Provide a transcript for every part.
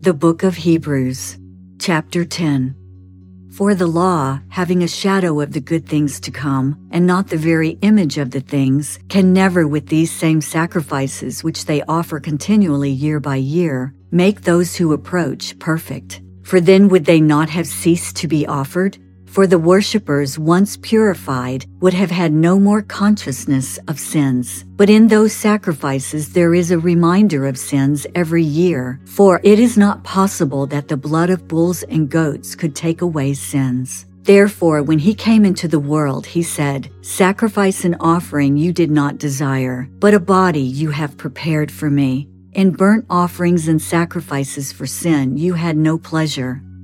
The Book of Hebrews, Chapter 10. For the law, having a shadow of the good things to come, and not the very image of the things, can never with these same sacrifices which they offer continually year by year, make those who approach perfect. For then would they not have ceased to be offered? For the worshippers, once purified, would have had no more consciousness of sins. But in those sacrifices there is a reminder of sins every year, for it is not possible that the blood of bulls and goats could take away sins. Therefore, when he came into the world, he said, Sacrifice and offering you did not desire, but a body you have prepared for me. In burnt offerings and sacrifices for sin you had no pleasure.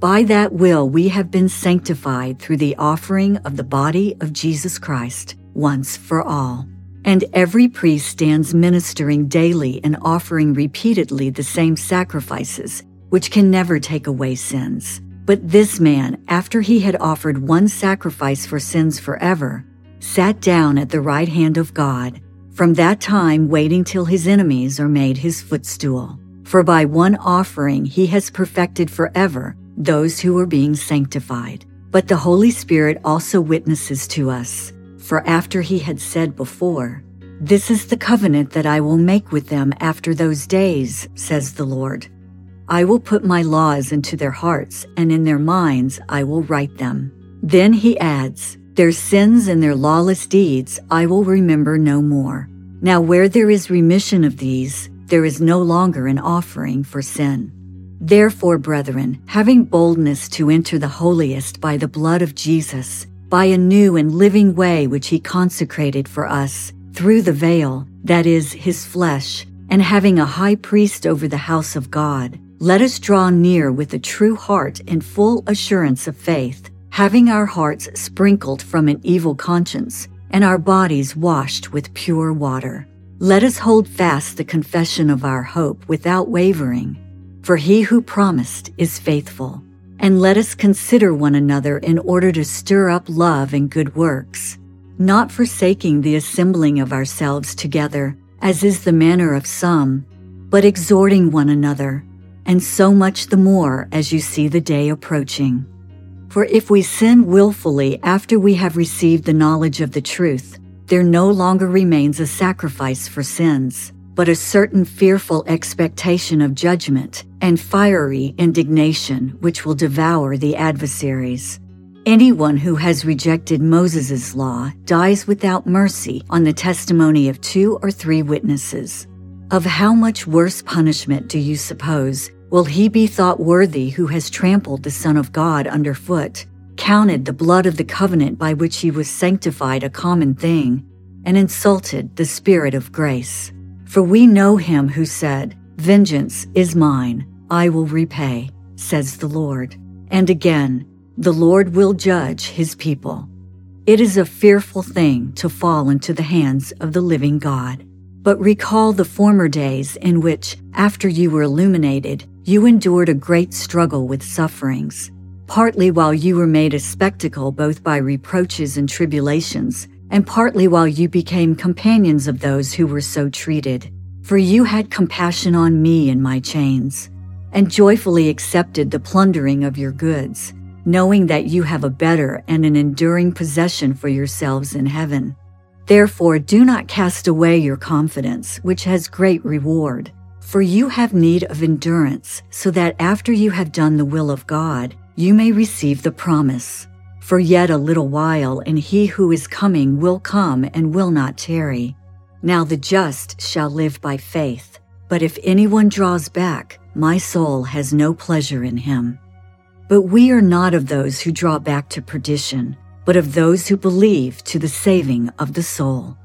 By that will we have been sanctified through the offering of the body of Jesus Christ once for all. And every priest stands ministering daily and offering repeatedly the same sacrifices, which can never take away sins. But this man, after he had offered one sacrifice for sins forever, sat down at the right hand of God, from that time waiting till his enemies are made his footstool. For by one offering he has perfected forever those who are being sanctified. But the Holy Spirit also witnesses to us. For after he had said before, This is the covenant that I will make with them after those days, says the Lord. I will put my laws into their hearts, and in their minds I will write them. Then he adds, Their sins and their lawless deeds I will remember no more. Now, where there is remission of these, there is no longer an offering for sin. Therefore, brethren, having boldness to enter the holiest by the blood of Jesus, by a new and living way which he consecrated for us, through the veil, that is, his flesh, and having a high priest over the house of God, let us draw near with a true heart and full assurance of faith, having our hearts sprinkled from an evil conscience, and our bodies washed with pure water. Let us hold fast the confession of our hope without wavering for he who promised is faithful. And let us consider one another in order to stir up love and good works, not forsaking the assembling of ourselves together, as is the manner of some, but exhorting one another, and so much the more as you see the day approaching. For if we sin wilfully after we have received the knowledge of the truth, there no longer remains a sacrifice for sins but a certain fearful expectation of judgment and fiery indignation which will devour the adversaries. Anyone who has rejected Moses' law dies without mercy on the testimony of two or three witnesses. Of how much worse punishment do you suppose will he be thought worthy who has trampled the Son of God underfoot, counted the blood of the covenant by which he was sanctified a common thing, and insulted the Spirit of grace? For we know him who said, Vengeance is mine, I will repay, says the Lord. And again, the Lord will judge his people. It is a fearful thing to fall into the hands of the living God. But recall the former days in which, after you were illuminated, you endured a great struggle with sufferings, partly while you were made a spectacle both by reproaches and tribulations and partly while you became companions of those who were so treated. For you had compassion on me in my chains, and joyfully accepted the plundering of your goods, knowing that you have a better and an enduring possession for yourselves in heaven. Therefore, do not cast away your confidence, which has great reward. For you have need of endurance, so that after you have done the will of God, you may receive the promise. For yet a little while, and he who is coming will come and will not tarry. Now the just shall live by faith. But if anyone draws back, my soul has no pleasure in him. But we are not of those who draw back to perdition, but of those who believe to the saving of the soul.